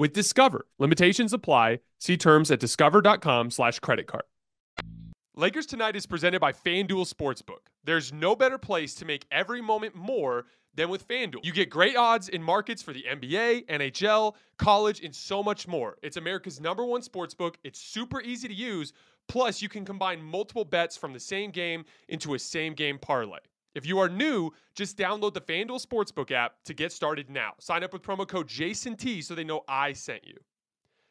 with Discover. Limitations apply. See terms at discover.com slash credit card. Lakers Tonight is presented by FanDuel Sportsbook. There's no better place to make every moment more than with FanDuel. You get great odds in markets for the NBA, NHL, college, and so much more. It's America's number one sportsbook. It's super easy to use. Plus, you can combine multiple bets from the same game into a same game parlay. If you are new, just download the FanDuel Sportsbook app to get started now. Sign up with promo code JASONT so they know I sent you.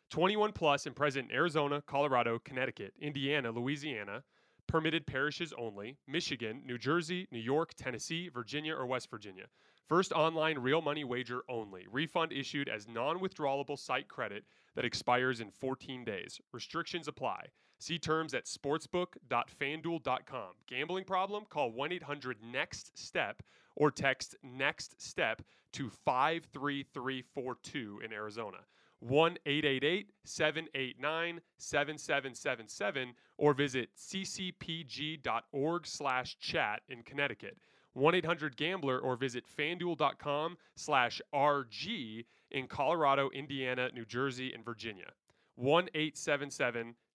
21 plus and present in Arizona, Colorado, Connecticut, Indiana, Louisiana, permitted parishes only, Michigan, New Jersey, New York, Tennessee, Virginia, or West Virginia. First online real money wager only. Refund issued as non withdrawable site credit that expires in 14 days. Restrictions apply. See terms at sportsbook.fanduel.com. Gambling problem? Call 1 800 NEXT STEP or text NEXT STEP to 53342 in Arizona. 1 888 789 7777 or visit ccpg.org slash chat in Connecticut. 1-800-GAMBLER or visit fanduel.com slash RG in Colorado, Indiana, New Jersey, and Virginia.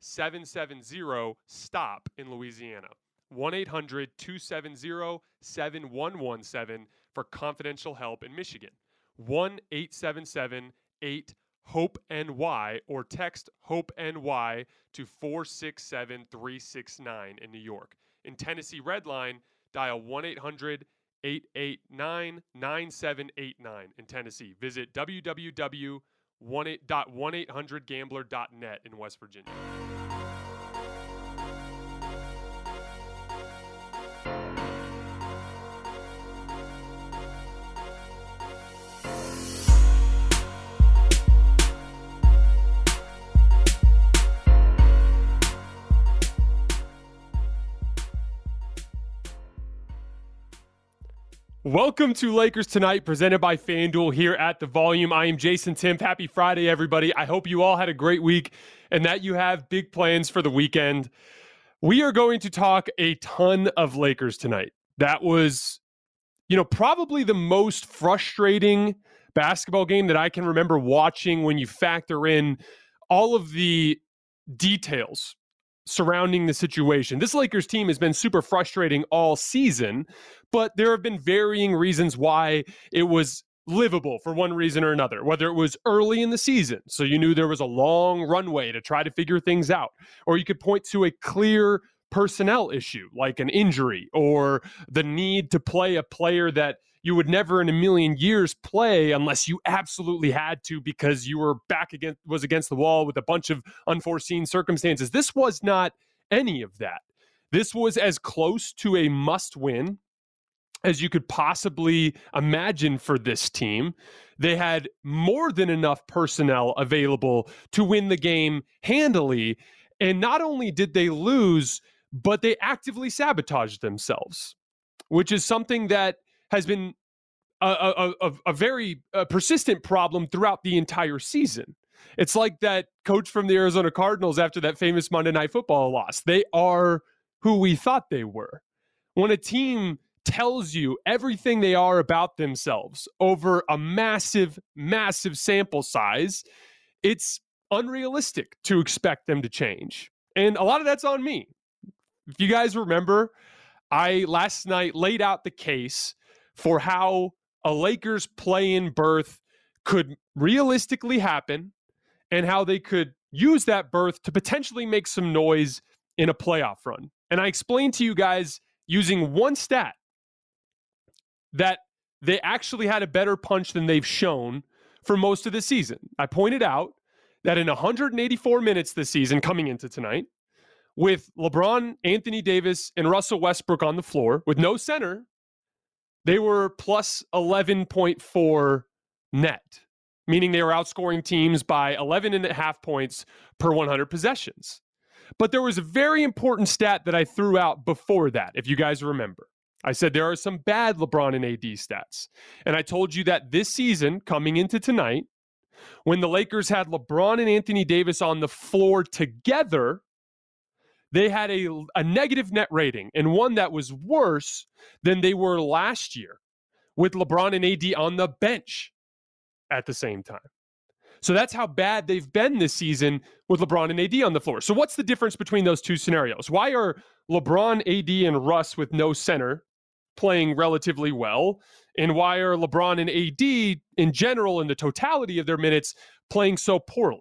1-877-770-STOP in Louisiana. 1-800-270-7117 for confidential help in Michigan. 1-877-8-HOPE-NY or text HOPE-NY to 467-369 in New York. In Tennessee Redline, dial 1-800-889-9789 in Tennessee. Visit www.1800gambler.net in West Virginia. Welcome to Lakers Tonight, presented by FanDuel here at the Volume. I am Jason Timpf. Happy Friday, everybody. I hope you all had a great week and that you have big plans for the weekend. We are going to talk a ton of Lakers tonight. That was, you know, probably the most frustrating basketball game that I can remember watching when you factor in all of the details surrounding the situation. This Lakers team has been super frustrating all season, but there have been varying reasons why it was livable for one reason or another, whether it was early in the season, so you knew there was a long runway to try to figure things out, or you could point to a clear personnel issue like an injury or the need to play a player that you would never in a million years play unless you absolutely had to because you were back against was against the wall with a bunch of unforeseen circumstances. This was not any of that. This was as close to a must win as you could possibly imagine for this team. They had more than enough personnel available to win the game handily. And not only did they lose, but they actively sabotaged themselves, which is something that has been a, a, a very uh, persistent problem throughout the entire season. It's like that coach from the Arizona Cardinals after that famous Monday Night Football loss. They are who we thought they were. When a team tells you everything they are about themselves over a massive, massive sample size, it's unrealistic to expect them to change. And a lot of that's on me. If you guys remember, I last night laid out the case for how a Lakers play in berth could realistically happen and how they could use that berth to potentially make some noise in a playoff run. And I explained to you guys using one stat that they actually had a better punch than they've shown for most of the season. I pointed out that in 184 minutes this season coming into tonight, with LeBron, Anthony Davis, and Russell Westbrook on the floor with no center, they were plus 11.4 net, meaning they were outscoring teams by 11 and a half points per 100 possessions. But there was a very important stat that I threw out before that, if you guys remember. I said there are some bad LeBron and AD stats. And I told you that this season, coming into tonight, when the Lakers had LeBron and Anthony Davis on the floor together, they had a, a negative net rating and one that was worse than they were last year with LeBron and AD on the bench at the same time. So that's how bad they've been this season with LeBron and AD on the floor. So what's the difference between those two scenarios? Why are LeBron, AD, and Russ with no center playing relatively well? And why are LeBron and AD in general, in the totality of their minutes, playing so poorly?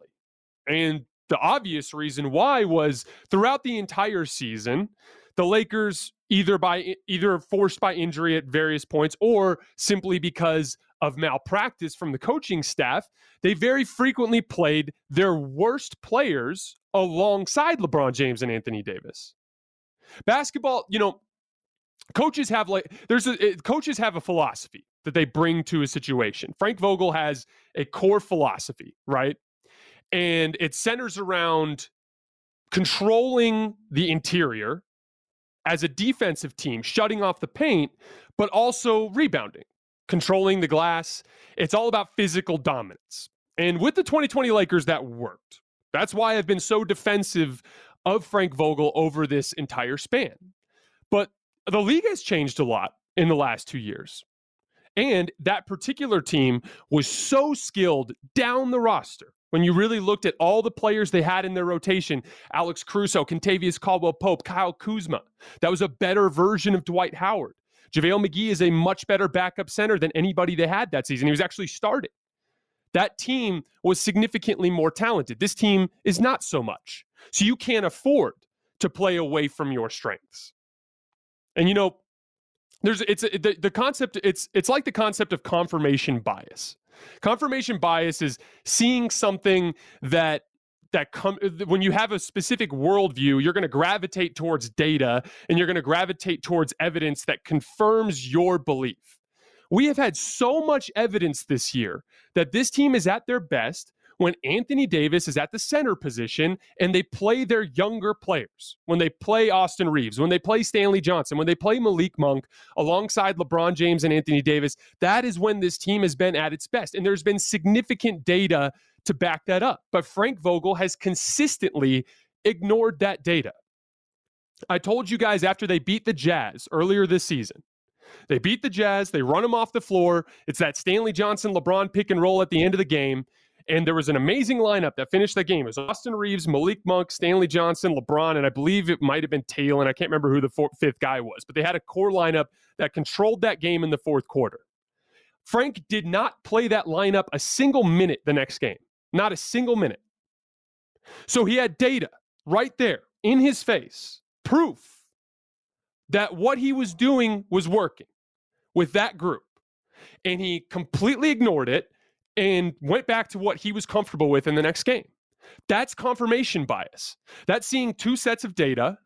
And the obvious reason why was throughout the entire season, the Lakers either by either forced by injury at various points or simply because of malpractice from the coaching staff, they very frequently played their worst players alongside LeBron James and Anthony Davis. Basketball, you know, coaches have like there's a eh, coaches have a philosophy that they bring to a situation. Frank Vogel has a core philosophy, right? And it centers around controlling the interior as a defensive team, shutting off the paint, but also rebounding, controlling the glass. It's all about physical dominance. And with the 2020 Lakers, that worked. That's why I've been so defensive of Frank Vogel over this entire span. But the league has changed a lot in the last two years. And that particular team was so skilled down the roster. When you really looked at all the players they had in their rotation Alex Caruso, Kentavious Caldwell Pope, Kyle Kuzma, that was a better version of Dwight Howard. JaVale McGee is a much better backup center than anybody they had that season. He was actually starting. That team was significantly more talented. This team is not so much. So you can't afford to play away from your strengths. And you know, there's it's the, the concept it's it's like the concept of confirmation bias. Confirmation bias is seeing something that that come uh, when you have a specific worldview, you're going to gravitate towards data and you're going to gravitate towards evidence that confirms your belief. We have had so much evidence this year that this team is at their best when Anthony Davis is at the center position and they play their younger players, when they play Austin Reaves, when they play Stanley Johnson, when they play Malik Monk alongside LeBron James and Anthony Davis, that is when this team has been at its best. And there's been significant data to back that up. But Frank Vogel has consistently ignored that data. I told you guys after they beat the Jazz earlier this season, they beat the Jazz, they run them off the floor. It's that Stanley Johnson LeBron pick and roll at the end of the game. And there was an amazing lineup that finished that game. It was Austin Reaves, Malik Monk, Stanley Johnson, LeBron, and I believe it might have been Taylor, and I can't remember who the fifth guy was. But they had a core lineup that controlled that game in the fourth quarter. Frank did not play that lineup a single minute the next game, not a single minute. So he had data right there in his face, proof that what he was doing was working with that group. And he completely ignored it and went back to what he was comfortable with in the next game. That's confirmation bias. That's seeing two sets of data,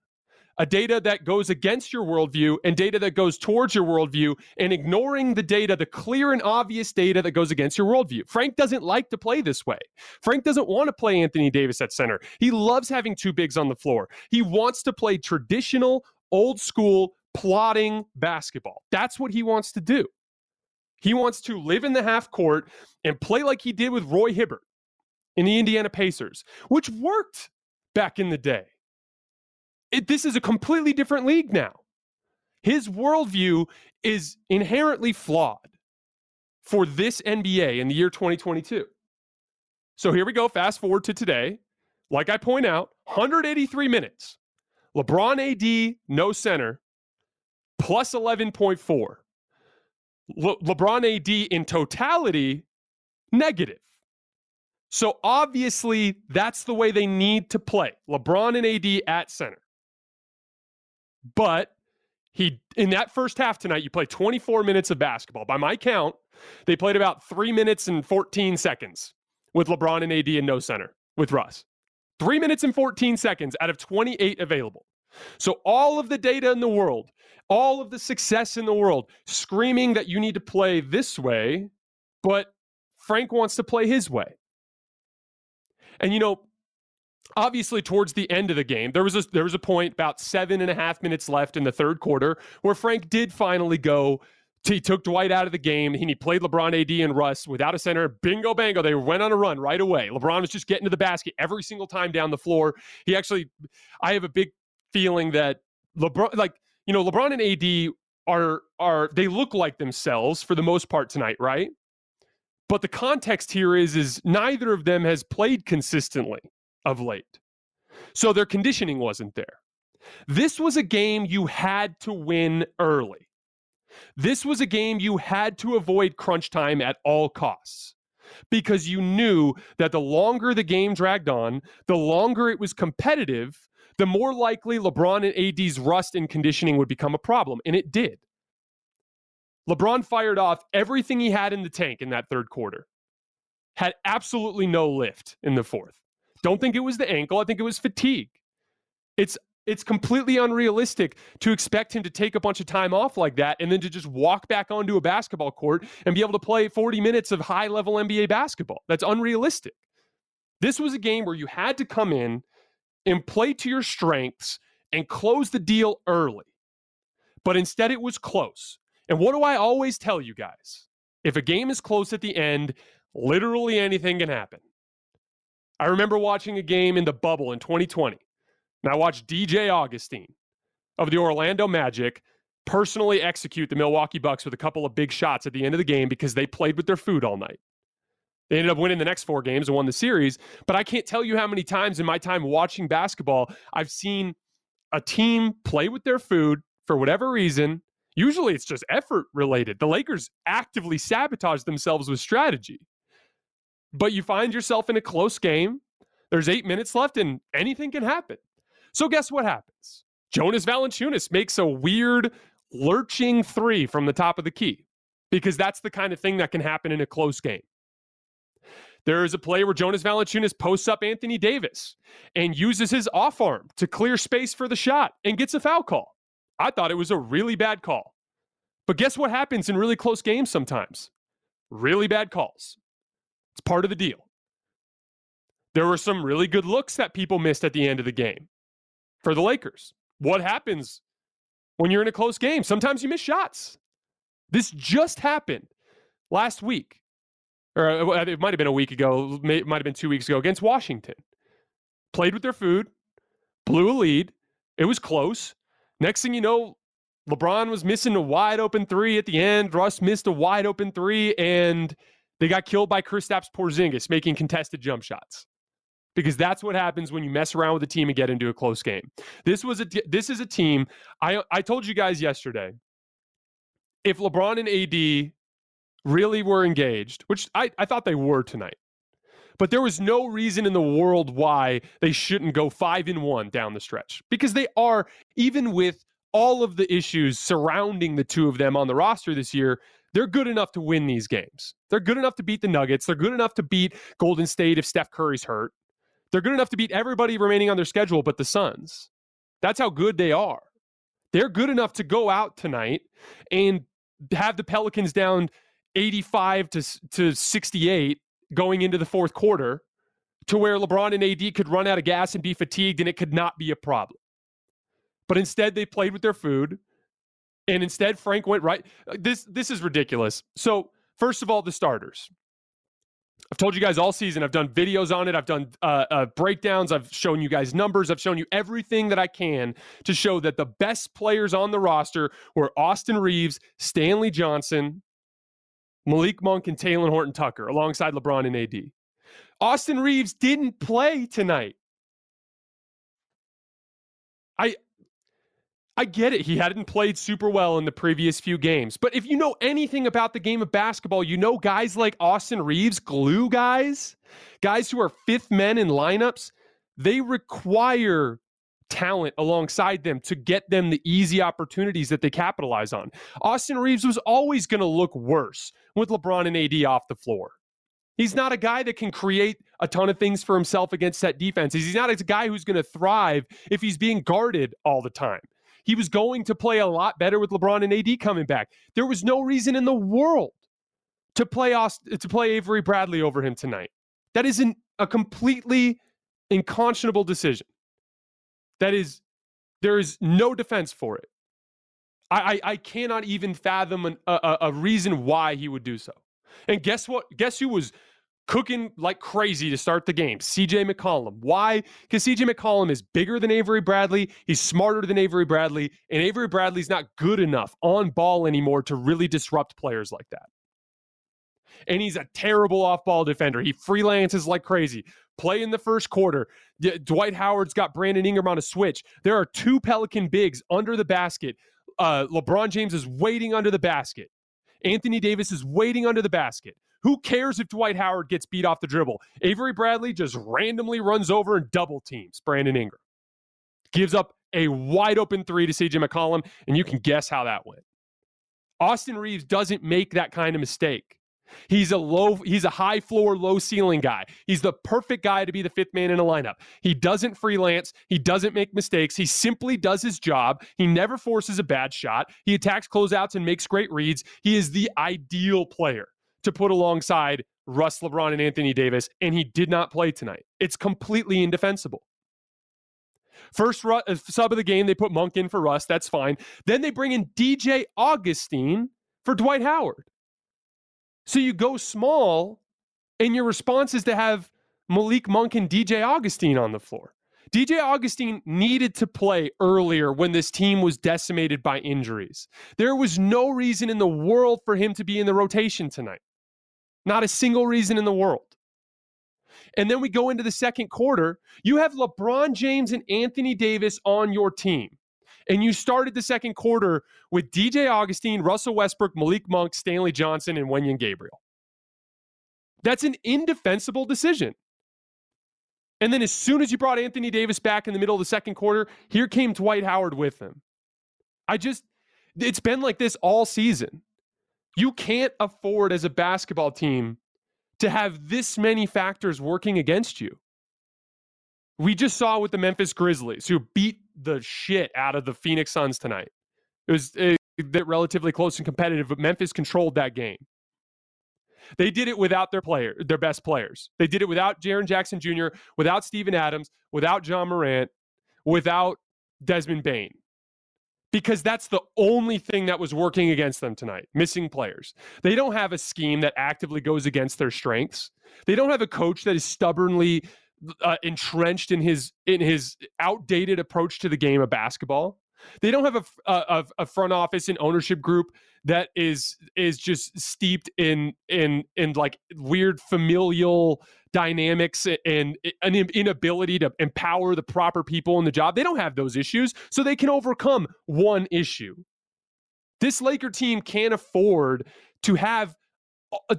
a data that goes against your worldview and data that goes towards your worldview, and ignoring the data, the clear and obvious data that goes against your worldview. Frank doesn't like to play this way. Frank doesn't want to play Anthony Davis at center. He loves having two bigs on the floor. He wants to play traditional, old school, plotting basketball. That's what he wants to do. He wants to live in the half court and play like he did with Roy Hibbert in the Indiana Pacers, which worked back in the day. It, this is a completely different league now. His worldview is inherently flawed for this NBA in the year 2022. So here we go. Fast forward to today. Like I point out, 183 minutes. LeBron AD, no center, plus 11.4. Le- LeBron AD in totality, negative. So obviously, that's the way they need to play LeBron and AD at center. But he in that first half tonight, you play 24 minutes of basketball. By my count, they played about three minutes and 14 seconds with LeBron and AD and no center with Russ. Three minutes and 14 seconds out of 28 available. So, all of the data in the world, all of the success in the world, screaming that you need to play this way, but Frank wants to play his way. And, you know, obviously towards the end of the game there was a there was a point about seven and a half minutes left in the third quarter where frank did finally go he took Dwight out of the game. And he played LeBron, AD, and Russ without a center. Bingo, bango. They went on a run right away. LeBron was just getting to the basket every single time down the floor. He actually, I have a big feeling that LeBron, like, you know, LeBron and AD are, are, they look like themselves for the most part tonight, right? But the context here is, is neither of them has played consistently of late. So their conditioning wasn't there. This was a game you had to win early. This was a game you had to avoid crunch time at all costs because you knew that the longer the game dragged on, the longer it was competitive, the more likely LeBron and AD's rust and conditioning would become a problem. And it did. LeBron fired off everything he had in the tank in that third quarter, had absolutely no lift in the fourth. Don't think it was the ankle. I think it was fatigue. It's it's completely unrealistic to expect him to take a bunch of time off like that and then to just walk back onto a basketball court and be able to play 40 minutes of high level NBA basketball. That's unrealistic. This was a game where you had to come in and play to your strengths and close the deal early. But instead, it was close. And what do I always tell you guys? If a game is close at the end, literally anything can happen. I remember watching a game in the bubble in 2020 and I watched DJ Augustin of the Orlando Magic personally execute the Milwaukee Bucks with a couple of big shots at the end of the game because they played with their food all night. They ended up winning the next four games and won the series. But I can't tell you how many times in my time watching basketball I've seen a team play with their food for whatever reason. Usually it's just effort related. The Lakers actively sabotage themselves with strategy. But you find yourself in a close game. There's eight minutes left and anything can happen. So guess what happens? Jonas Valanciunas makes a weird lurching three from the top of the key because that's the kind of thing that can happen in a close game. There is a play where Jonas Valanciunas posts up Anthony Davis and uses his off arm to clear space for the shot and gets a foul call. I thought it was a really bad call. But guess what happens in really close games sometimes? Really bad calls. It's part of the deal. There were some really good looks that people missed at the end of the game for the Lakers. What happens when you're in a close game? Sometimes you miss shots. This just happened last week, or uh, it might have been a week ago, it might have been two weeks ago against Washington. Played with their food, blew a lead. It was close. Next thing you know, LeBron was missing a wide open three at the end. Russ missed a wide open three, and they got killed by Kristaps Porzingis making contested jump shots because that's what happens when you mess around with a team and get into a close game. This was a this is a team I I told you guys yesterday. If LeBron and AD really were engaged, which I, I thought they were tonight. But there was no reason in the world why they shouldn't go five and one down the stretch. Because they are, even with all of the issues surrounding the two of them on the roster this year, they're good enough to win these games. They're good enough to beat the Nuggets. They're good enough to beat Golden State if Steph Curry's hurt. They're good enough to beat everybody remaining on their schedule but the Suns. That's how good they are. They're good enough to go out tonight and have the Pelicans down 85 to, to 68 going into the fourth quarter to where LeBron and AD could run out of gas and be fatigued and it could not be a problem. But instead, they played with their food. And instead, Frank went right. This this is ridiculous. So first of all, the starters. I've told you guys all season. I've done videos on it. I've done uh, uh, breakdowns. I've shown you guys numbers. I've shown you everything that I can to show that the best players on the roster were Austin Reaves, Stanley Johnson, Malik Monk, and Talen Horton Tucker, alongside LeBron and AD. Austin Reaves didn't play tonight. I I get it. He hadn't played super well in the previous few games. But if you know anything about the game of basketball, you know guys like Austin Reaves, glue guys, guys who are fifth men in lineups, they require talent alongside them to get them the easy opportunities that they capitalize on. Austin Reaves was always going to look worse with LeBron and AD off the floor. He's not a guy that can create a ton of things for himself against set defenses. He's not a guy who's going to thrive if he's being guarded all the time. He was going to play a lot better with LeBron and AD coming back. There was no reason in the world to play Aust- to play Avery Bradley over him tonight. That is an, a completely unconscionable decision. That is, there is no defense for it. I, I, I cannot even fathom an, a, a reason why he would do so. And guess what? Guess who was cooking like crazy to start the game. CJ McCollum. Why? Because CJ McCollum is bigger than Avery Bradley. He's smarter than Avery Bradley. And Avery Bradley's not good enough on ball anymore to really disrupt players like that. And he's a terrible off ball defender. He freelances like crazy. Play in the first quarter. D- Dwight Howard's got Brandon Ingram on a switch. There are two Pelican bigs under the basket. Uh, LeBron James is waiting under the basket. Anthony Davis is waiting under the basket. Who cares if Dwight Howard gets beat off the dribble? Avery Bradley just randomly runs over and double teams Brandon Ingram. Gives up a wide open three to CJ McCollum, and you can guess how that went. Austin Reaves doesn't make that kind of mistake. He's a low, he's a high floor, low ceiling guy. He's the perfect guy to be the fifth man in a lineup. He doesn't freelance. He doesn't make mistakes. He simply does his job. He never forces a bad shot. He attacks closeouts and makes great reads. He is the ideal player to put alongside Russ, LeBron, and Anthony Davis, and he did not play tonight. It's completely indefensible. First uh, sub of the game, they put Monk in for Russ. That's fine. Then they bring in DJ Augustin for Dwight Howard. So you go small, and your response is to have Malik Monk and DJ Augustin on the floor. DJ Augustin needed to play earlier when this team was decimated by injuries. There was no reason in the world for him to be in the rotation tonight. Not a single reason in the world. And then we go into the second quarter. You have LeBron James and Anthony Davis on your team. And you started the second quarter with DJ Augustin, Russell Westbrook, Malik Monk, Stanley Johnson, and Wenyen Gabriel. That's an indefensible decision. And then as soon as you brought Anthony Davis back in the middle of the second quarter, here came Dwight Howard with him. I just, it's been like this all season. You can't afford as a basketball team to have this many factors working against you. We just saw with the Memphis Grizzlies, who beat the shit out of the Phoenix Suns tonight. It was uh, relatively close and competitive, but Memphis controlled that game. They did it without their player, their best players. They did it without Jaren Jackson Jr., without Steven Adams, without John Morant, without Desmond Bane. because that's the only thing that was working against them tonight missing players. They don't have a scheme that actively goes against their strengths. They don't have a coach that is stubbornly uh, entrenched in his in his outdated approach to the game of basketball. They don't have a, a, a front office and ownership group that is is just steeped in in in like weird familial dynamics and an inability to empower the proper people in the job. They don't have those issues, so they can overcome one issue. This Laker team can't afford to have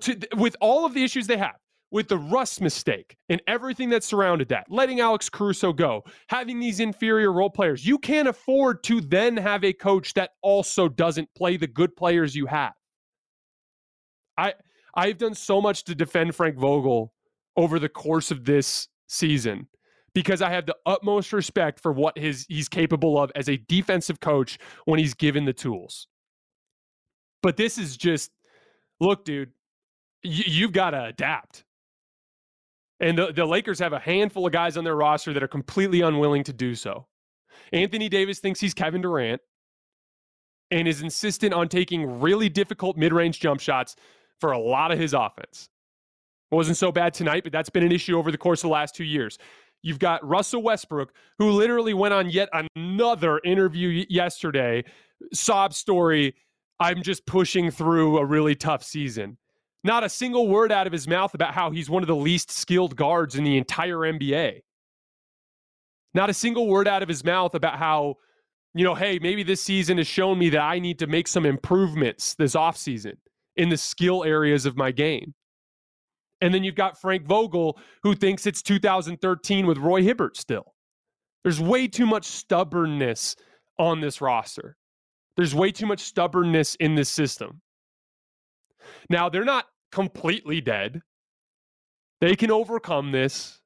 to, with all of the issues they have with the Russ mistake and everything that surrounded that, letting Alex Caruso go, having these inferior role players, you can't afford to then have a coach that also doesn't play the good players you have. I I've done so much to defend Frank Vogel over the course of this season because I have the utmost respect for what his he's capable of as a defensive coach when he's given the tools. But this is just look, dude, y- you've got to adapt. And the, the Lakers have a handful of guys on their roster that are completely unwilling to do so. Anthony Davis thinks he's Kevin Durant. and is insistent on taking really difficult mid range jump shots for a lot of his offense. It wasn't so bad tonight, but that's been an issue over the course of the last two years. You've got Russell Westbrook, who literally went on yet another interview yesterday, sob story. I'm just pushing through a really tough season. Not a single word out of his mouth about how he's one of the least skilled guards in the entire NBA. Not a single word out of his mouth about how, you know, hey, maybe this season has shown me that I need to make some improvements this offseason in the skill areas of my game. And then you've got Frank Vogel, who thinks it's 2013 with Roy Hibbert still. There's way too much stubbornness on this roster. There's way too much stubbornness in this system. Now, they're not completely dead. They can overcome this.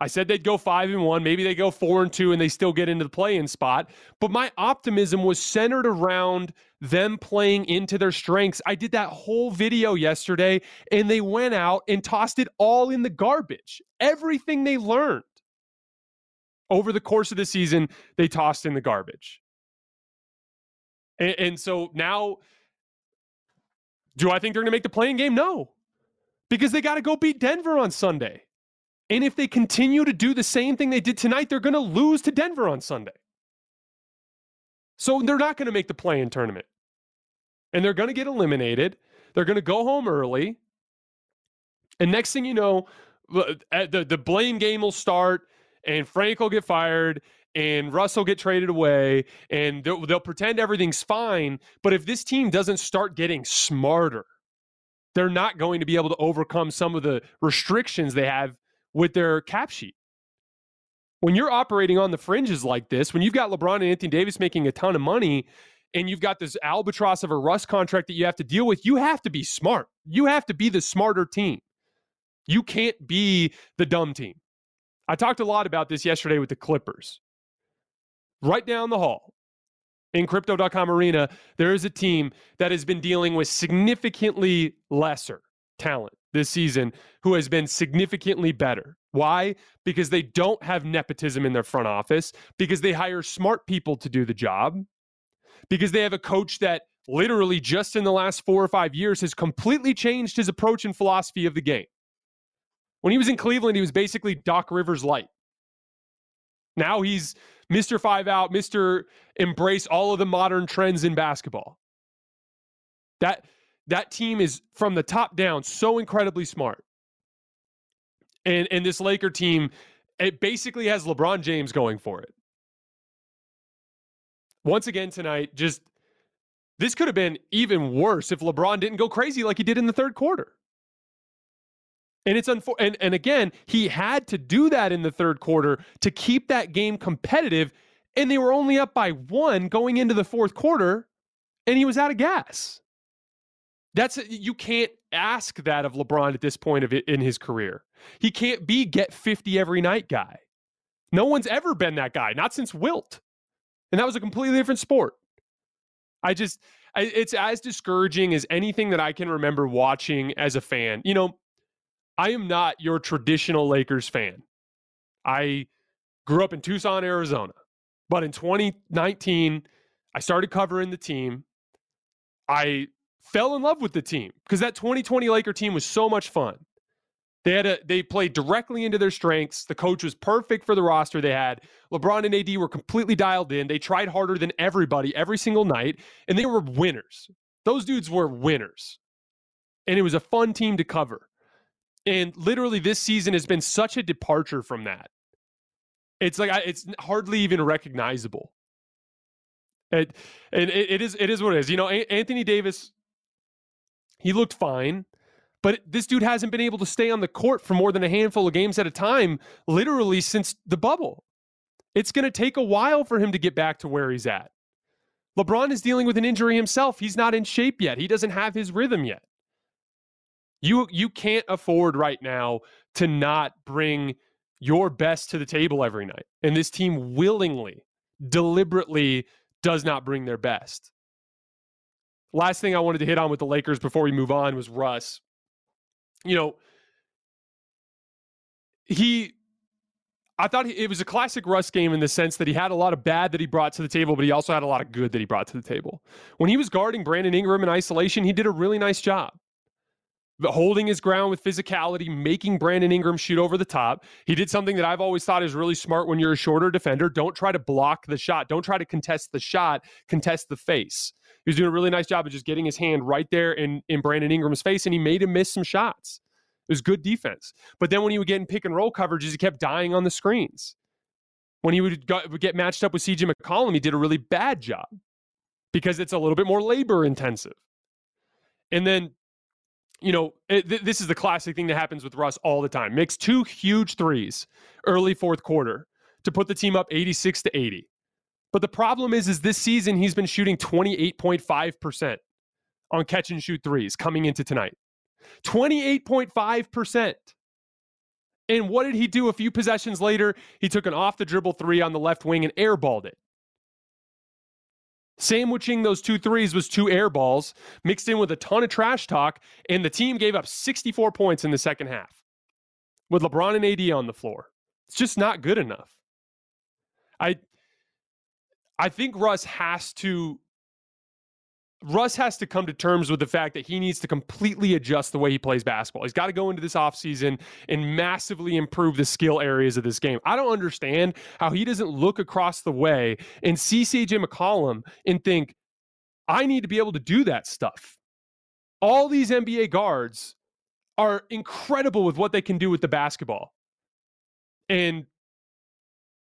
I said they'd go five and one. Maybe they go four and two and they still get into the play in spot. But my optimism was centered around them playing into their strengths. I did that whole video yesterday and they went out and tossed it all in the garbage. Everything they learned over the course of the season, they tossed in the garbage. And, and so now, do I think they're going to make the playing game? No, because they got to go beat Denver on Sunday. And if they continue to do the same thing they did tonight, they're going to lose to Denver on Sunday. So they're not going to make the play in tournament. And they're going to get eliminated. They're going to go home early. And next thing you know, uh, the, the blame game will start, and Frank will get fired, and Russ will get traded away, and they'll, they'll pretend everything's fine. But if this team doesn't start getting smarter, they're not going to be able to overcome some of the restrictions they have with their cap sheet. When you're operating on the fringes like this, when you've got LeBron and Anthony Davis making a ton of money, and you've got this albatross of a Russ contract that you have to deal with, you have to be smart. You have to be the smarter team. You can't be the dumb team. I talked a lot about this yesterday with the Clippers. Right down the hall in crypto.com arena, there is a team that has been dealing with significantly lesser talent this season who has been significantly better. Why? Because they don't have nepotism in their front office, because they hire smart people to do the job, because they have a coach that literally just in the last four or five years has completely changed his approach and philosophy of the game. When he was in Cleveland, he was basically Doc Rivers light. Now he's Mr. Five Out, Mr. Embrace all of the modern trends in basketball. That that team is from the top down so incredibly smart. And and this Laker team, it basically has LeBron James going for it. Once again tonight, just this could have been even worse if LeBron didn't go crazy like he did in the third quarter. And it's unfor- and, and again, he had to do that in the third quarter to keep that game competitive. And they were only up by one going into the fourth quarter, and he was out of gas. That's you can't ask that of LeBron at this point of it in his career. He can't be get 50 every night guy. No one's ever been that guy, not since Wilt. And that was a completely different sport. I just it's as discouraging as anything that I can remember watching as a fan. You know, I am not your traditional Lakers fan. I grew up in Tucson, Arizona. But in 2019, I started covering the team. I fell in love with the team because that 2020 Laker team was so much fun. They had a they played directly into their strengths. The coach was perfect for the roster they had. LeBron and AD were completely dialed in. They tried harder than everybody every single night, and they were winners. Those dudes were winners. And it was a fun team to cover. And literally this season has been such a departure from that. It's like it's hardly even recognizable. It, it, it is it is what it is. You know, Anthony Davis he looked fine, but this dude hasn't been able to stay on the court for more than a handful of games at a time, literally since the bubble. It's going to take a while for him to get back to where he's at. LeBron is dealing with an injury himself. He's not in shape yet. He doesn't have his rhythm yet. You you can't afford right now to not bring your best to the table every night. And this team willingly, deliberately does not bring their best. Last thing I wanted to hit on with the Lakers before we move on was Russ. You know, he I thought it was a classic Russ game in the sense that he had a lot of bad that he brought to the table, but he also had a lot of good that he brought to the table. When he was guarding Brandon Ingram in isolation, he did a really nice job. Holding his ground with physicality, making Brandon Ingram shoot over the top. He did something that I've always thought is really smart when you're a shorter defender. Don't try to block the shot. Don't try to contest the shot, contest the face. He was doing a really nice job of just getting his hand right there in, in Brandon Ingram's face, and he made him miss some shots. It was good defense. But then when he would get in pick and roll coverages, he kept dying on the screens. When he would, would get matched up with CJ McCollum, he did a really bad job because it's a little bit more labor intensive. And then, you know, it, th- this is the classic thing that happens with Russ all the time. Makes two huge threes early fourth quarter to put the team up 86 to 80. But the problem is, is this season he's been shooting 28.5% on catch and shoot threes coming into tonight. 28.5%. And what did he do a few possessions later? He took an off the dribble three on the left wing and airballed it. Sandwiching those two threes was two air balls mixed in with a ton of trash talk, and the team gave up 64 points in the second half with LeBron and AD on the floor. It's just not good enough. I I think Russ has to Russ has to come to terms with the fact that he needs to completely adjust the way he plays basketball. He's got to go into this offseason and massively improve the skill areas of this game. I don't understand how he doesn't look across the way and see CJ McCollum and think, I need to be able to do that stuff. All these NBA guards are incredible with what they can do with the basketball. And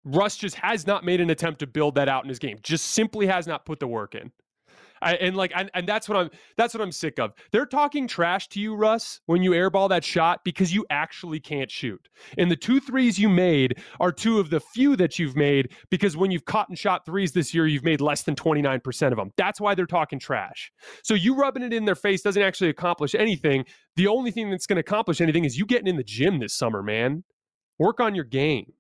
Russ just has not made an attempt to build that out in his game. Just simply has not put the work in. I, and like, and, and that's what I'm. That's what I'm sick of. They're talking trash to you, Russ, when you airball that shot because you actually can't shoot. And the two threes you made are two of the few that you've made because when you've caught and shot threes this year, you've made less than 29% of them. That's why they're talking trash. So you rubbing it in their face doesn't actually accomplish anything. The only thing that's going to accomplish anything is you getting in the gym this summer, man. Work on your game.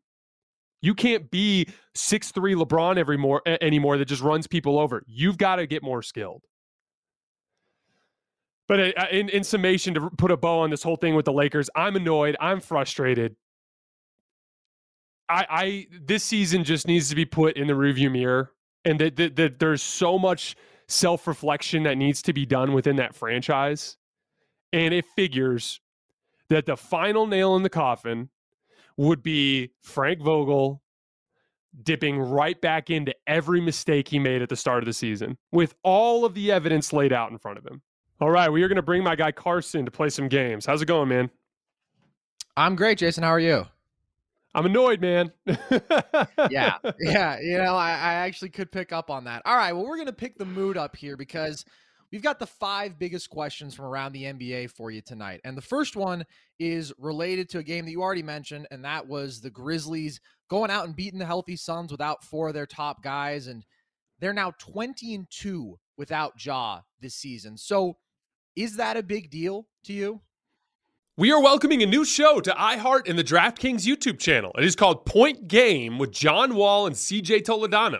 You can't be six three LeBron every more anymore that just runs people over. You've got to get more skilled. But uh, uh, in, in summation, to put a bow on this whole thing with the Lakers, I'm annoyed. I'm frustrated. I, I this season just needs to be put in the review mirror, and that, that, there's so much self reflection that needs to be done within that franchise, and it figures that the final nail in the coffin would be Frank Vogel dipping right back into every mistake he made at the start of the season with all of the evidence laid out in front of him. All right, we are going to bring my guy Carson to play some games. How's it going, man? I'm great, Jason. How are you? I'm annoyed, man. yeah, yeah. You know, I, I actually could pick up on that. All right, well, we're going to pick the mood up here because – We've got the five biggest questions from around the NBA for you tonight. And the first one is related to a game that you already mentioned, and that was the Grizzlies going out and beating the healthy Suns without four of their top guys. And they're now 20 and 2 without Ja this season. So is that a big deal to you? We are welcoming a new show to iHeart and the DraftKings YouTube channel. It is called Point Game with John Wall and CJ Toledano.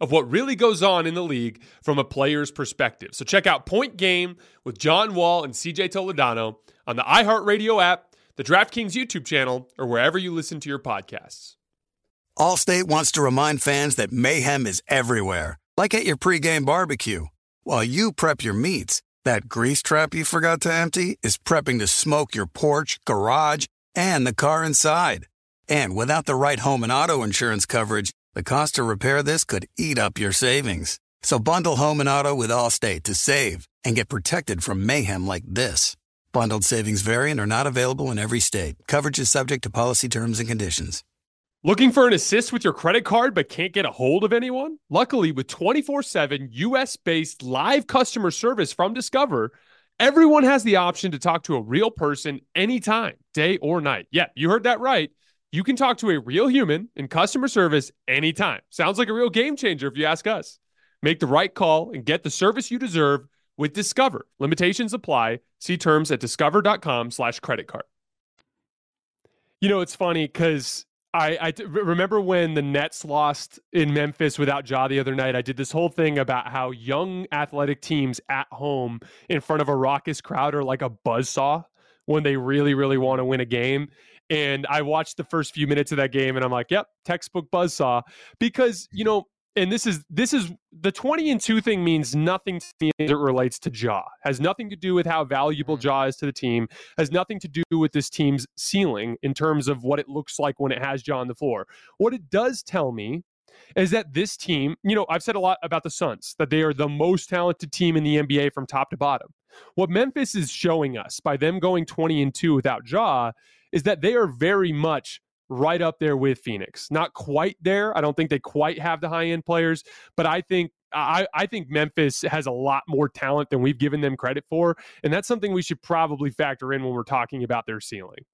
of what really goes on in the league from a player's perspective. So check out Point Game with John Wall and CJ Toledano on the iHeartRadio app, the DraftKings YouTube channel, or wherever you listen to your podcasts. Allstate wants to remind fans that mayhem is everywhere, like at your pregame barbecue. While you prep your meats, that grease trap you forgot to empty is prepping to smoke your porch, garage, and the car inside. And without the right home and auto insurance coverage, the cost to repair this could eat up your savings. So bundle home and auto with Allstate to save and get protected from mayhem like this. Bundled savings variant are not available in every state. Coverage is subject to policy terms and conditions. Looking for an assist with your credit card but can't get a hold of anyone? Luckily, with 24 7 US based live customer service from Discover, everyone has the option to talk to a real person anytime, day or night. Yeah, you heard that right you can talk to a real human in customer service anytime. Sounds like a real game changer if you ask us. Make the right call and get the service you deserve with Discover. Limitations apply. See terms at discover.com slash credit card. You know, it's funny because I, I remember when the Nets lost in Memphis without Ja the other night. I did this whole thing about how young athletic teams at home in front of a raucous crowd are like a buzz saw when they really, really want to win a game. And I watched the first few minutes of that game and I'm like, yep, textbook buzz saw. Because, you know, and this is this is the 20 and 2 thing means nothing to me as it relates to Ja. Has nothing to do with how valuable mm-hmm. Is to the team. Has nothing to do with this team's ceiling in terms of what it looks like when it has Ja on the floor. What it does tell me is that this team, you know, I've said a lot about the Suns, that they are the most talented team in the NBA from top to bottom. What Memphis is showing us by them going 20 and 2 without Ja is that they are very much right up there with Phoenix. Not quite there. I don't think they quite have the high end players, but I think I, I think Memphis has a lot more talent than we've given them credit for. And that's something we should probably factor in when we're talking about their ceiling.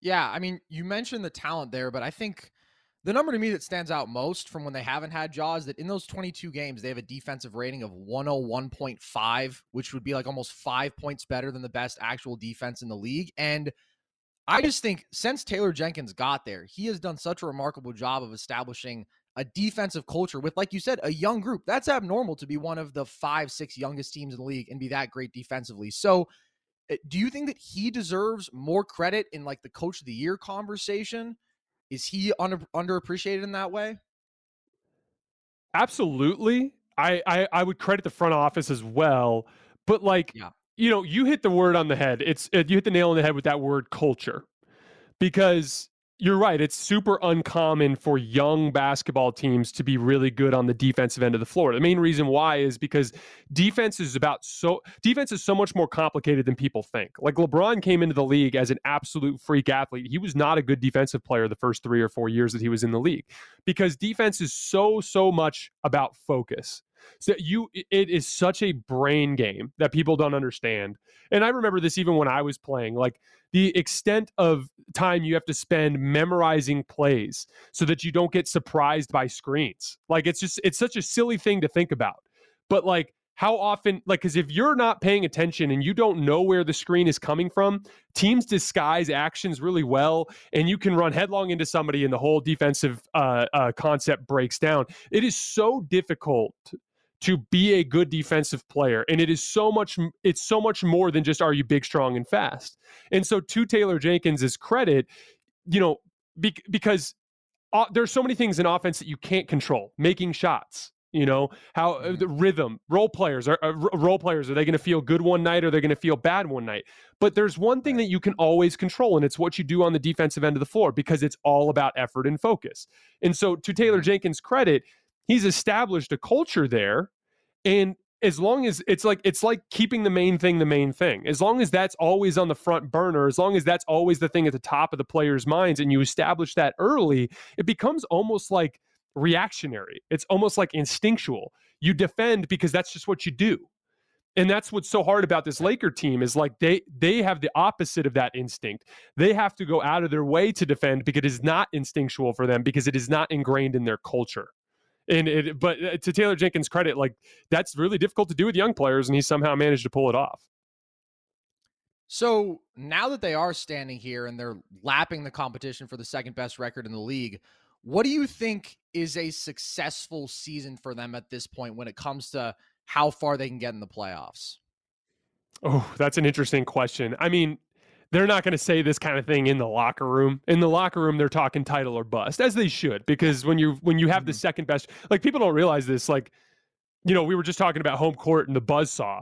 Yeah, I mean, you mentioned the talent there, but I think the number to me that stands out most from when they haven't had Ja's that in those 22 games, they have a defensive rating of 101.5, which would be like almost five points better than the best actual defense in the league. And I just think since Taylor Jenkins got there, he has done such a remarkable job of establishing a defensive culture with, like you said, a young group. That's abnormal to be one of the five, six youngest teams in the league and be that great defensively. So, eh, do you think that he deserves more credit in like the coach of the year conversation? Is he under, underappreciated in that way? Absolutely. I, I I would credit the front office as well, but like yeah you know, you hit the word on the head. It's uh, you hit the nail on the head with that word culture. Because you're right, it's super uncommon for young basketball teams to be really good on the defensive end of the floor. The main reason why is because defense is about so defense is so much more complicated than people think. Like LeBron came into the league as an absolute freak athlete. He was not a good defensive player the first 3 or 4 years that he was in the league because defense is so so much about focus. So you, it is such a brain game that people don't understand. And I remember this even when I was playing. Like the extent of time you have to spend memorizing plays so that you don't get surprised by screens. Like it's just, it's such a silly thing to think about. But like, how often like because if you're not paying attention and you don't know where the screen is coming from teams disguise actions really well and you can run headlong into somebody and the whole defensive uh, uh, concept breaks down it is so difficult to be a good defensive player and it is so much it's so much more than just are you big strong and fast? And so to taylor jenkins's credit you know be, because uh, there's so many things in offense that you can't control making shots you know how uh, the rhythm role players are uh, role players are they going to feel good one night or they're going to feel bad one night? But there's one thing that you can always control and it's what you do on the defensive end of the floor because it's all about effort and focus. And so to taylor mm-hmm. jenkins credit he's established a culture there and as long as it's like it's like keeping the main thing the main thing. As long as that's always on the front burner as long as that's always the thing at the top of the players minds and you establish that early it becomes almost like reactionary. It's almost like instinctual. You defend because that's just what you do. And that's what's so hard about this Laker team is like they they have the opposite of that instinct. They have to go out of their way to defend because it is not instinctual for them because it is not ingrained in their culture. And it, but uh, to Taylor Jenkins' credit, like that's really difficult to do with young players, and he somehow managed to pull it off. So now that they are standing here and they're lapping the competition for the second best record in the league, what do you think is a successful season for them at this point when it comes to how far they can get in the playoffs? Oh, that's an interesting question. I mean, they're not going to say this kind of thing in the locker room. In the locker room, they're talking title or bust, as they should, because when you when you have the mm-hmm. second best, like people don't realize this. Like, you know, we were just talking about home court and the buzz saw.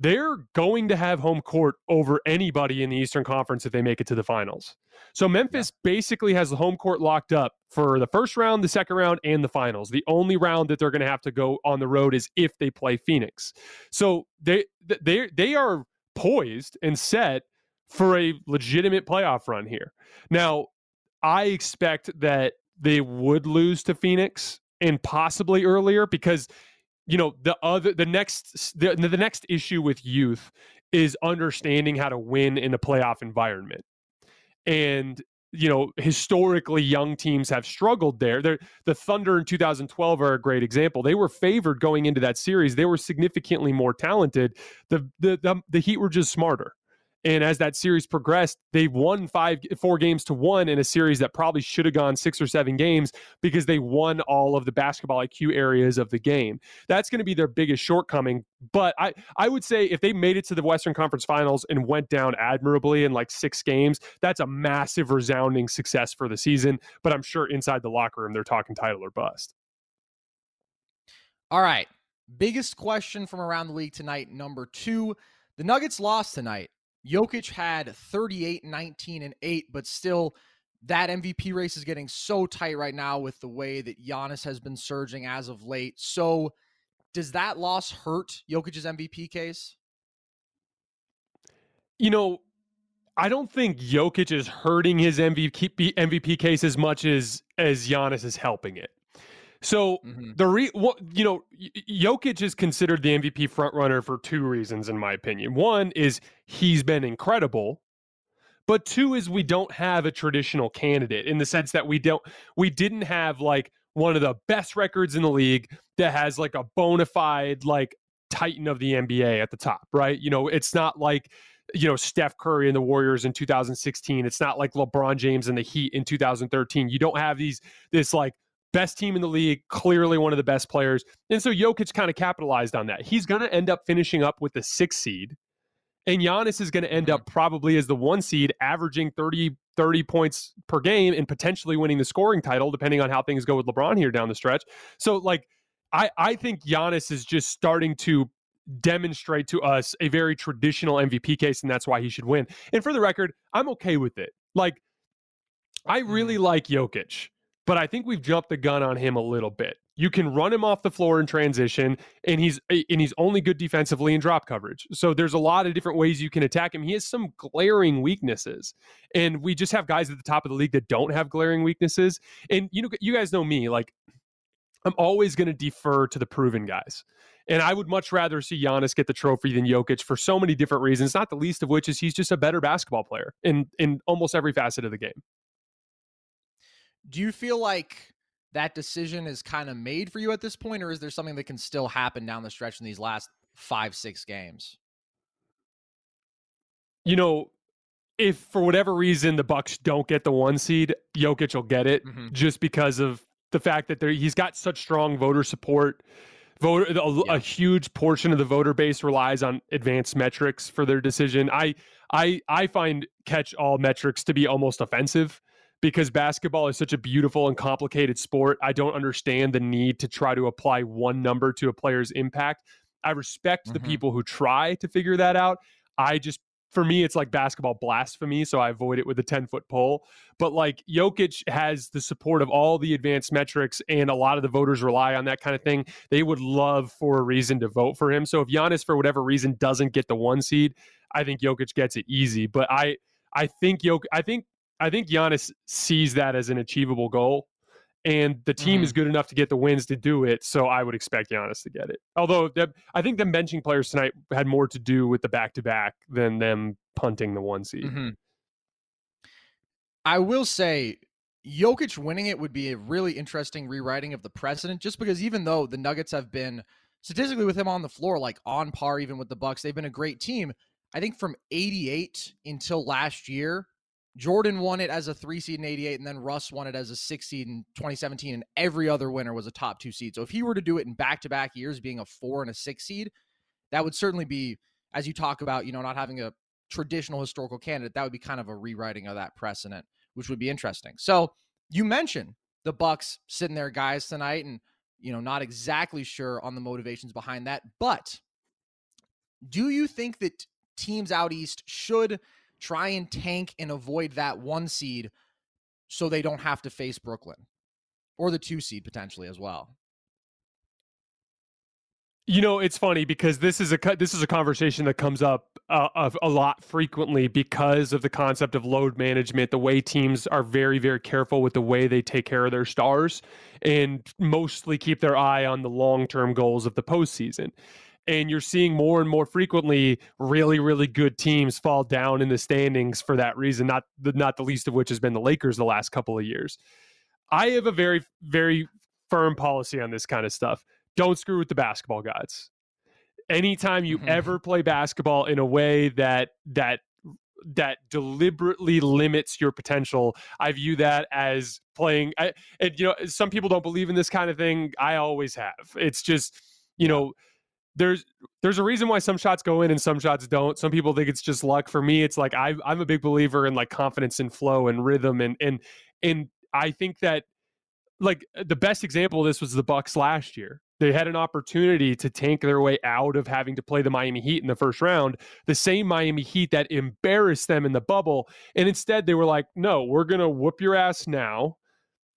They're going to have home court over anybody in the Eastern Conference if they make it to the finals. So Memphis yeah. basically has the home court locked up for the first round, the second round, and the finals. The only round that they're going to have to go on the road is if they play Phoenix. So they they they are poised and set for a legitimate playoff run here. Now, I expect that they would lose to Phoenix and possibly earlier because you know the other the next the, the next issue with youth is understanding how to win in a playoff environment. And you know, historically young teams have struggled there. They're, the Thunder in 2012 are a great example. They were favored going into that series. They were significantly more talented. The the the, the Heat were just smarter. And as that series progressed, they've won five, four games to one in a series that probably should have gone six or seven games because they won all of the basketball IQ areas of the game. That's going to be their biggest shortcoming. But I, I would say if they made it to the Western Conference Finals and went down admirably in like six games, that's a massive, resounding success for the season. But I'm sure inside the locker room, they're talking title or bust. All right. Biggest question from around the league tonight, number two. The Nuggets lost tonight. Jokic had 38, 19, and 8, but still that MVP race is getting so tight right now with the way that Giannis has been surging as of late. So does that loss hurt Jokic's MVP case? You know, I don't think Jokic is hurting his MVP MVP case as much as as Giannis is helping it. So mm-hmm. the re, what, you know, Jokic is considered the MVP frontrunner for two reasons, in my opinion. One is he's been incredible, but two is we don't have a traditional candidate in the sense that we don't, we didn't have like one of the best records in the league that has like a bona fide like titan of the NBA at the top, right? You know, it's not like you know Steph Curry and the Warriors in 2016. It's not like LeBron James and the Heat in 2013. You don't have these this like best team in the league, clearly one of the best players. And so Jokic kind of capitalized on that. He's going to end up finishing up with the sixth seed. And Giannis is going to end mm-hmm. up probably as the one seed, averaging 30, 30 points per game and potentially winning the scoring title, depending on how things go with LeBron here down the stretch. So, like, I, I think Giannis is just starting to demonstrate to us a very traditional MVP case, and that's why he should win. And for the record, I'm okay with it. Like, I really mm-hmm. like Jokic but I think we've jumped the gun on him a little bit. You can run him off the floor in transition, and he's and he's only good defensively in drop coverage. So there's a lot of different ways you can attack him. He has some glaring weaknesses, and we just have guys at the top of the league that don't have glaring weaknesses. And you know, you guys know me, like I'm always going to defer to the proven guys. And I would much rather see Giannis get the trophy than Jokic for so many different reasons, not the least of which is he's just a better basketball player in in almost every facet of the game. Do you feel like that decision is kind of made for you at this point, or is there something that can still happen down the stretch in these last five, six games? You know, if for whatever reason the Bucks don't get the one seed, Jokic will get it mm-hmm. just because of the fact that he's got such strong voter support. Voter, a, yeah. a, huge portion of the voter base relies on advanced metrics for their decision. I, I, I find catch all metrics to be almost offensive because basketball is such a beautiful and complicated sport. I don't understand the need to try to apply one number to a player's impact. I respect mm-hmm. the people who try to figure that out. I just for me, it's like basketball blasphemy, so I avoid it with a 10 foot pole. But like Jokic has the support of all the advanced metrics, and a lot of the voters rely on that kind of thing. They would love for a reason to vote for him. So if Giannis, for whatever reason, doesn't get the one seed, I think Jokic gets it easy. But I, I think Jokic, I think I think Giannis sees that as an achievable goal, and the team mm. is good enough to get the wins to do it. So I would expect Giannis to get it. Although I think them benching players tonight had more to do with the back to back than them punting the one seed. Mm-hmm. I will say, Jokic winning it would be a really interesting rewriting of the precedent, just because even though the Nuggets have been statistically with him on the floor, like on par even with the Bucks, they've been a great team. I think from 88 until last year, Jordan won it as a three seed in 88, and then Russ won it as a six seed in 2017, and every other winner was a top two seed. So if he were to do it in back to back years, being a four and a six seed, that would certainly be, as you talk about, you know, not having a traditional historical candidate, that would be kind of a rewriting of that precedent, which would be interesting. So you mentioned the Bucks sitting there, guys, tonight, and you know, not exactly sure on the motivations behind that, but do you think that teams out east should try and tank and avoid that one seed so they don't have to face Brooklyn or the two seed potentially as well. You know, it's funny because this is a this is a conversation that comes up uh, of a lot frequently because of the concept of load management. The way teams are very very careful with the way they take care of their stars and mostly keep their eye on the long term goals of the postseason. And you're seeing more and more frequently really really good teams fall down in the standings for that reason not the, not the least of which has been the Lakers the last couple of years. I have a very very firm policy on this kind of stuff. Don't screw with the basketball gods. Anytime you mm-hmm. ever play basketball in a way that that that deliberately limits your potential i view that as playing I, and you know some people don't believe in this kind of thing. I always have. It's just you know there's there's a reason why some shots go in and some shots don't. Some people think it's just luck. For me, it's like I, I'm a big believer in like confidence and flow and rhythm and and and I think that like uh, the best example of this was the Bucks last year. They had an opportunity to tank their way out of having to play the Miami Heat in the first round, the same Miami Heat that embarrassed them in the bubble. And instead, they were like, no, we're going to whoop your ass now,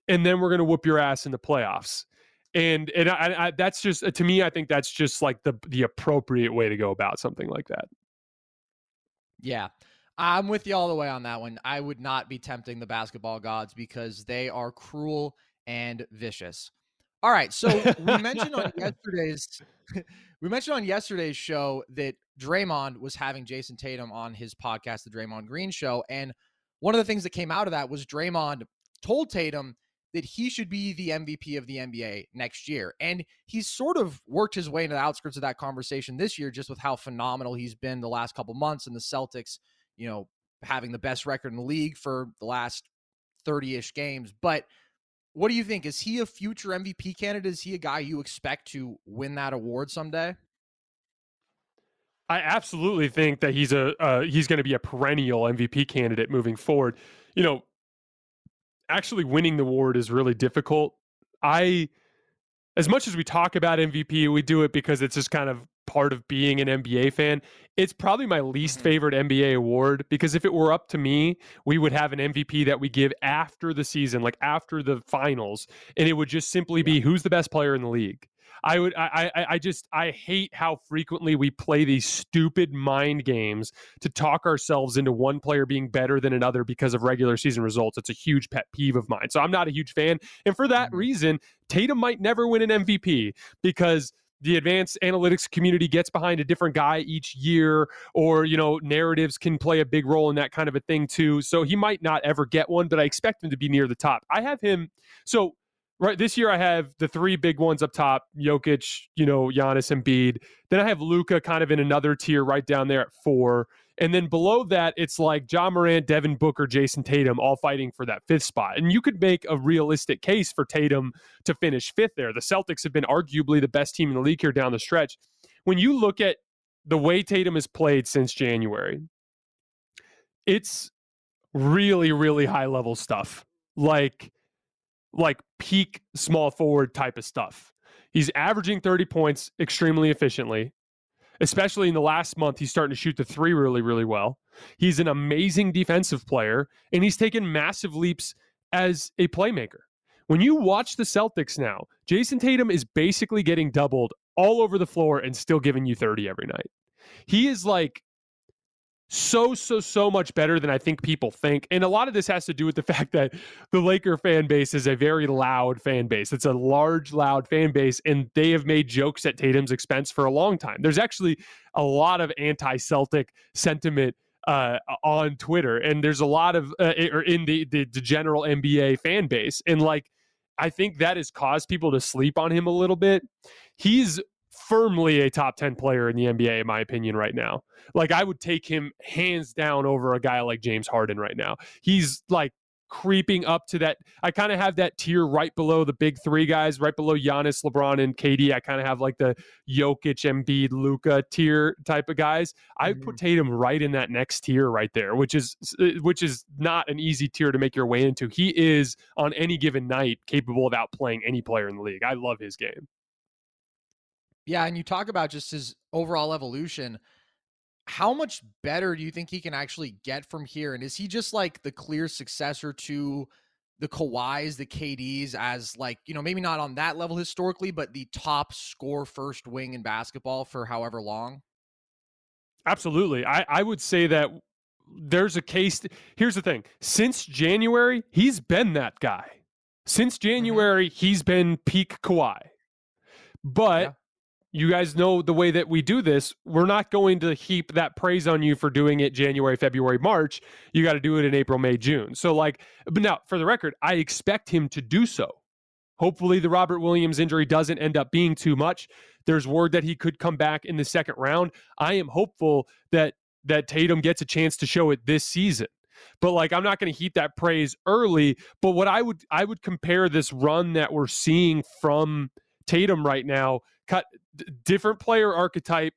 and then we're going to whoop your ass in the playoffs and and I, I, that's just uh, to me i think that's just like the the appropriate way to go about something like that. Yeah. I'm with you all the way on that one. I would not be tempting the basketball gods because they are cruel and vicious. All right. So we mentioned on yesterday's we mentioned on yesterday's show that Draymond was having Jayson Tatum on his podcast the Draymond Green show and one of the things that came out of that was Draymond told Tatum that he should be the MVP of the NBA next year. And he's sort of worked his way into the outskirts of that conversation this year, just with how phenomenal he's been the last couple months and the Celtics, you know, having the best record in the league for the last 30 ish games. But what do you think? Is he a future MVP candidate? Is he a guy you expect to win that award someday? I absolutely think that he's a uh, he's going to be a perennial MVP candidate moving forward. You know, actually winning the award is really difficult. I, as much as we talk about MVP, we do it because it's just kind of part of being an NBA fan. It's probably my least mm-hmm. favorite NBA award because if it were up to me, we would have an MVP that we give after the season, like after the finals, and it would just simply be who's the best player in the league. I would I, I I just I hate how frequently we play these stupid mind games to talk ourselves into one player being better than another because of regular season results. It's a huge pet peeve of mine. So I'm not a huge fan. And for that mm-hmm. reason, Tatum might never win an MVP because the advanced analytics community gets behind a different guy each year or you know narratives can play a big role in that kind of a thing too so he might not ever get one but i expect him to be near the top i have him so right this year I have the three big ones up top: Jokic, you know, Giannis, and Embiid. Then I have Luka kind of in another tier right down there at four. And then below that, it's like Ja Morant, Devin Booker, Jayson Tatum, all fighting for that fifth spot. And you could make a realistic case for Tatum to finish fifth there. The Celtics have been arguably the best team in the league here down the stretch. When you look at the way Tatum has played since January, it's really, really high level stuff. Like like peak small forward type of stuff. He's averaging 30 points extremely efficiently. Especially in the last month, he's starting to shoot the three really, really well. He's an amazing defensive player, and he's taken massive leaps as a playmaker. When you watch the Celtics now, Jayson Tatum is basically getting doubled all over the floor and still giving you 30 every night. He is like so so so much better than I think people think. And a lot of this has to do with the fact that the Laker fan base is a very loud fan base. It's a large loud fan base and they have made jokes at Tatum's expense for a long time. There's actually a lot of anti-Celtic sentiment uh, on Twitter and there's a lot of uh, or in the, the the general NBA fan base and like I think that has caused people to sleep on him a little bit. He's firmly a top 10 player in the NBA, in my opinion, right now. Like, I would take him hands down over a guy like James Harden right now. He's like creeping up to that. I kind of have that tier right below the big three guys, right below Giannis, LeBron, and KD. I kind of have like the Jokic, Embiid, Luka tier type of guys. I mm-hmm. put Tatum right in that next tier right there, which is which is not an easy tier to make your way into. He is on any given night capable of outplaying any player in the league. I love his game. Yeah, and you talk about just his overall evolution. How much better do you think he can actually get from here? And is he just like the clear successor to the Kawhis, the KDs, as like, you know, maybe not on that level historically, but the top score first wing in basketball for however long? Absolutely. I, I would say that there's a case. Here's the thing since January, he's been that guy. Since mm-hmm. January, mm-hmm. he's been peak Kawhi. But you guys know the way that we do this. We're not going to heap that praise on you for doing it January, February, March. You got to do it in April, May, June. So, like, but now for the record, I expect him to do so. Hopefully, the Robert Williams injury doesn't end up being too much. There's word that he could come back in the second round. I am hopeful that that Tatum gets a chance to show it this season. But like I'm not going to heap that praise early, but what I would I would compare this run that we're seeing from Tatum right now, cut different player archetype,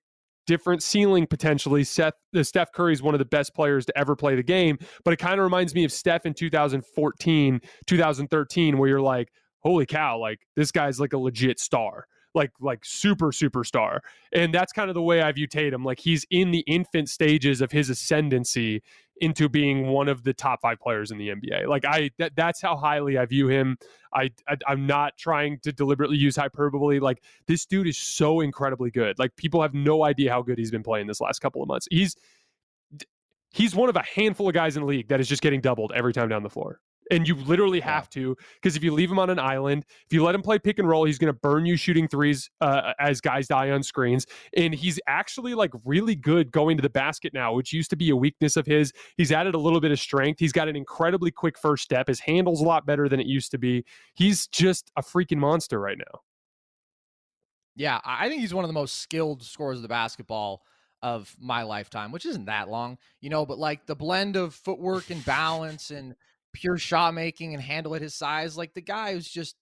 different ceiling potentially. Seth, uh, Steph Curry is one of the best players to ever play the game, but it kind of reminds me of Steph in 2014, 2013, where you're like, holy cow, like this guy's like a legit star like like super superstar. And that's kind of the way I view Tatum. Like he's in the infant stages of his ascendancy into being one of the top five players in the NBA. Like I that, that's how highly I view him. I, I I'm not trying to deliberately use hyperbole. Like this dude is so incredibly good. Like people have no idea how good he's been playing this last couple of months. He's he's one of a handful of guys in the league that is just getting doubled every time down the floor. And you literally have to because if you leave him on an island, if you let him play pick and roll, he's going to burn you shooting threes uh, as guys die on screens. And he's actually like really good going to the basket now, which used to be a weakness of his. He's added a little bit of strength. He's got an incredibly quick first step. His handle's a lot better than it used to be. He's just a freaking monster right now. Yeah, I think he's one of the most skilled scorers of the basketball of my lifetime, which isn't that long, you know, but like the blend of footwork and balance and pure shot making and handle at his size. Like the guy who's just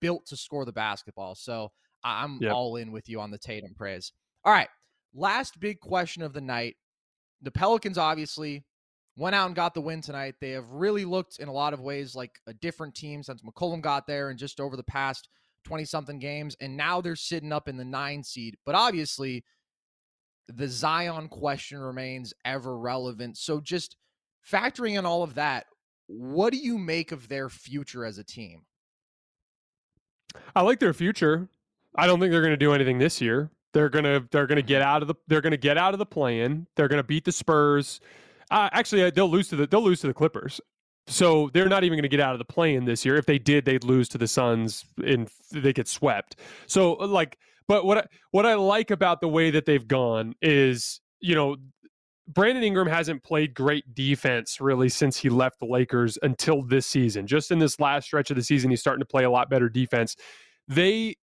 built to score the basketball. So I'm yep. all in with you on the Tatum praise. All right. Last big question of the night. The Pelicans obviously went out and got the win tonight. They have really looked in a lot of ways like a different team since McCollum got there and just over the past 20 something games. And now they're sitting up in the nine seed. But obviously, the Zion question remains ever relevant. So just factoring in all of that, what do you make of their future as a team? I like their future. I don't think they're going to do anything this year. They're gonna they're gonna get mm-hmm. out of the they're gonna get out of the play-in. They're gonna beat the Spurs. Uh, actually, uh, they'll lose to the they'll lose to the Clippers. So they're not even going to get out of the play-in this year. If they did, they'd lose to the Suns and they get swept. So uh, like, but what I, what I like about the way that they've gone is you know Brandon Ingram hasn't played great defense really since he left the Lakers until this season. Just in this last stretch of the season, he's starting to play a lot better defense. They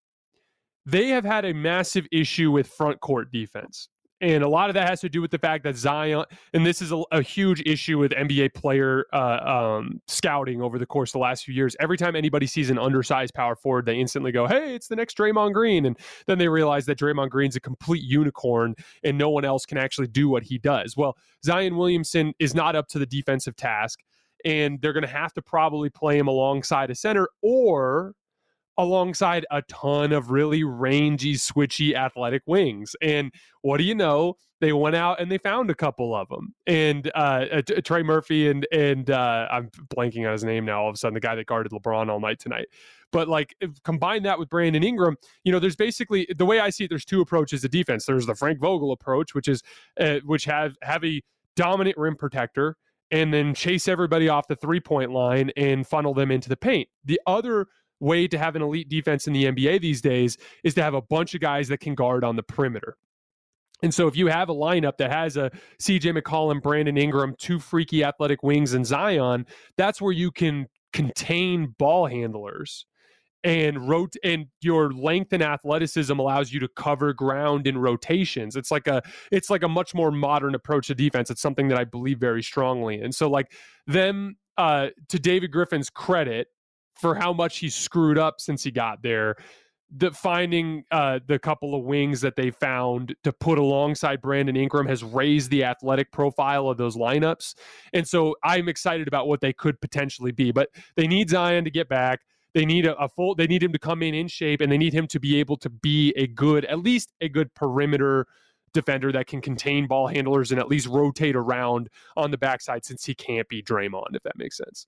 they have had a massive issue with front court defense. And a lot of that has to do with the fact that Zion, and this is a, a huge issue with NBA player uh, um, scouting over the course of the last few years. Every time anybody sees an undersized power forward, they instantly go, "Hey, it's the next Draymond Green," and then they realize that Draymond Green's a complete unicorn, and no one else can actually do what he does. Well, Zion Williamson is not up to the defensive task, and they're going to have to probably play him alongside a center, or alongside a ton of really rangy, switchy athletic wings. And what do you know? They went out and they found a couple of them. And uh, Trey Murphy and and uh, I'm blanking on his name now. All of a sudden, the guy that guarded LeBron all night tonight. But like combine that with Brandon Ingram, you know, there's basically the way I see it. There's two approaches to defense. There's the Frank Vogel approach, which is uh, which have have a dominant rim protector and then chase everybody off the three point line and funnel them into the paint. The other way to have an elite defense in the NBA these days is to have a bunch of guys that can guard on the perimeter. And so if you have a lineup that has a CJ McCollum, Brandon Ingram, two freaky athletic wings, and Zion, that's where you can contain ball handlers and rot and your length and athleticism allows you to cover ground in rotations. It's like a it's like a much more modern approach to defense. It's something that i believe very strongly and so like them uh to david griffin's credit for how much he's screwed up since he got there. The finding uh, the couple of wings that they found to put alongside Brandon Ingram has raised the athletic profile of those lineups, and so I'm excited about what they could potentially be. But they need Zion to get back. They need a, a full. They need him to come in in shape, and they need him to be able to be a good, at least a good perimeter defender that can contain ball handlers and at least rotate around on the backside since he can't be Draymond, if that makes sense.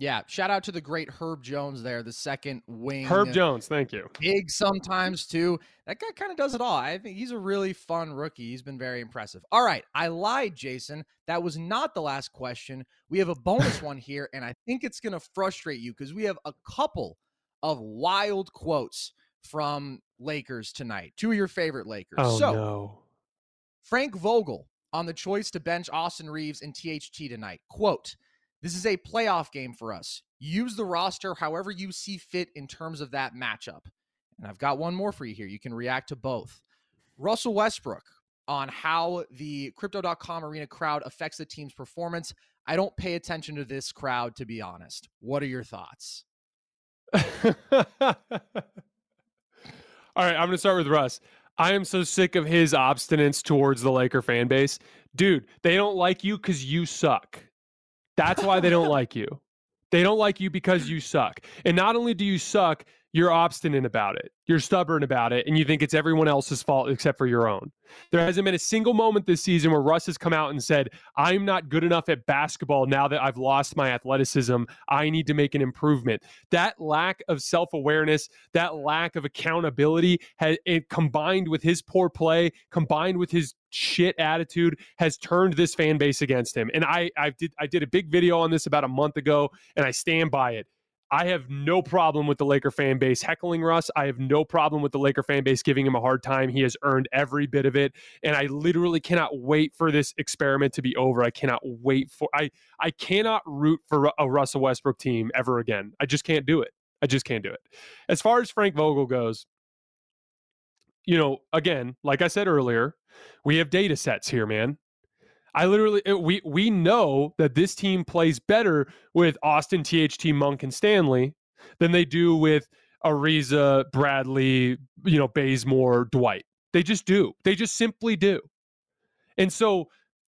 Yeah, shout out to the great Herb Jones there, the second wing. Herb Jones, thank you. Big sometimes too. That guy kind of does it all. I think he's a really fun rookie. He's been very impressive. All right, I lied, Jason. That was not the last question. We have a bonus one here, and I think it's going to frustrate you because we have a couple of wild quotes from Lakers tonight. Two of your favorite Lakers. Oh so, no. Frank Vogel on the choice to bench Austin Reaves and THT tonight. Quote, this is a playoff game for us. Use the roster however you see fit in terms of that matchup. And I've got one more for you here. You can react to both. Russell Westbrook on how the crypto.com arena crowd affects the team's performance. I don't pay attention to this crowd, to be honest. What are your thoughts? All right, I'm going to start with Russ. I am so sick of his obstinance towards the Laker fan base. Dude, they don't like you because you suck. That's why they don't like you. They don't like you because you suck. And not only do you suck, you're obstinate about it. You're stubborn about it, and you think it's everyone else's fault except for your own. There hasn't been a single moment this season where Russ has come out and said, I'm not good enough at basketball now that I've lost my athleticism. I need to make an improvement. That lack of self awareness, that lack of accountability, has, it combined with his poor play, combined with his shit attitude, has turned this fan base against him. And I, I did, I did a big video on this about a month ago, and I stand by it. I have no problem with the Laker fan base heckling Russ. I have no problem with the Laker fan base giving him a hard time. He has earned every bit of it, and I literally cannot wait for this experiment to be over. I cannot wait for I I cannot root for a Russell Westbrook team ever again. I just can't do it. I just can't do it. As far as Frank Vogel goes, you know, again, like I said earlier, we have data sets here, man. I literally we we know that this team plays better with Austin, THT, Monk, and Stanley than they do with Ariza, Bradley, you know, Bazemore, Dwight. They just do. They just simply do. And so,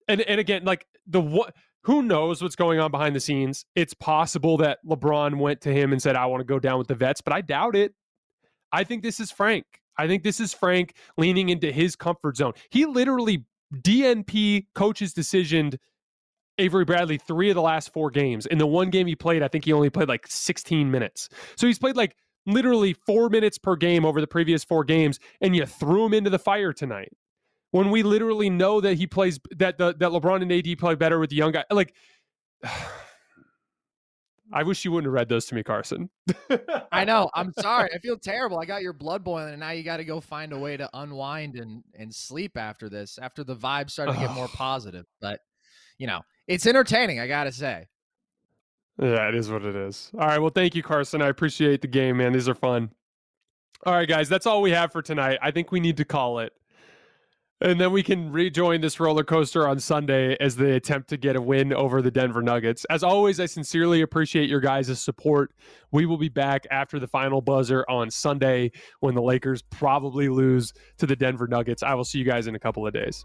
and and again, like the what who knows what's going on behind the scenes? It's possible that LeBron went to him and said, I want to go down with the vets, but I doubt it. I think this is Frank. I think this is Frank leaning into his comfort zone. He literally DNP coaches decisioned Avery Bradley three of the last four games. In the one game he played, I think he only played like 16 minutes. So he's played like literally four minutes per game over the previous four games, and you threw him into the fire tonight. When we literally know that he plays that the, that LeBron and AD play better with the young guy. Like I wish you wouldn't have read those to me, Carson. I know. I'm sorry. I feel terrible. I got your blood boiling, and now you got to go find a way to unwind and and sleep after this. After the vibe started to get more positive, but you know, it's entertaining. I gotta say. Yeah, it is what it is. All right. Well, thank you, Carson. I appreciate the game, man. These are fun. All right, guys. That's all we have for tonight. I think we need to call it. And then we can rejoin this roller coaster on Sunday as they attempt to get a win over the Denver Nuggets. As always, I sincerely appreciate your guys' support. We will be back after the final buzzer on Sunday when the Lakers probably lose to the Denver Nuggets. I will see you guys in a couple of days.